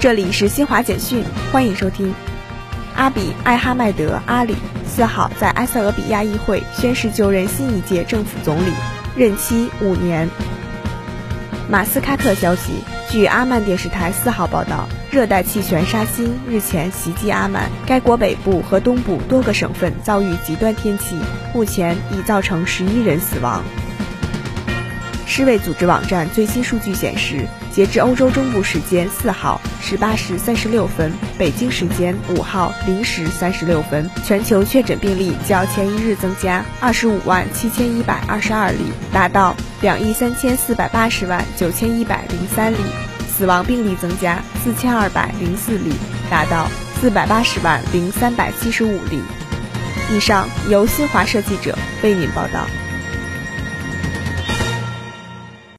这里是新华简讯，欢迎收听。阿比·艾哈迈德·阿里四号在埃塞俄比亚议会宣誓就任新一届政府总理，任期五年。马斯喀特消息，据阿曼电视台四号报道，热带气旋沙欣日前袭击阿曼，该国北部和东部多个省份遭遇极端天气，目前已造成十一人死亡。世卫组织网站最新数据显示，截至欧洲中部时间四号十八时三十六分，北京时间五号零时三十六分，全球确诊病例较前一日增加二十五万七千一百二十二例，达到两亿三千四百八十万九千一百零三例；死亡病例增加四千二百零四例，达到四百八十万零三百七十五例。以上由新华社记者为您报道。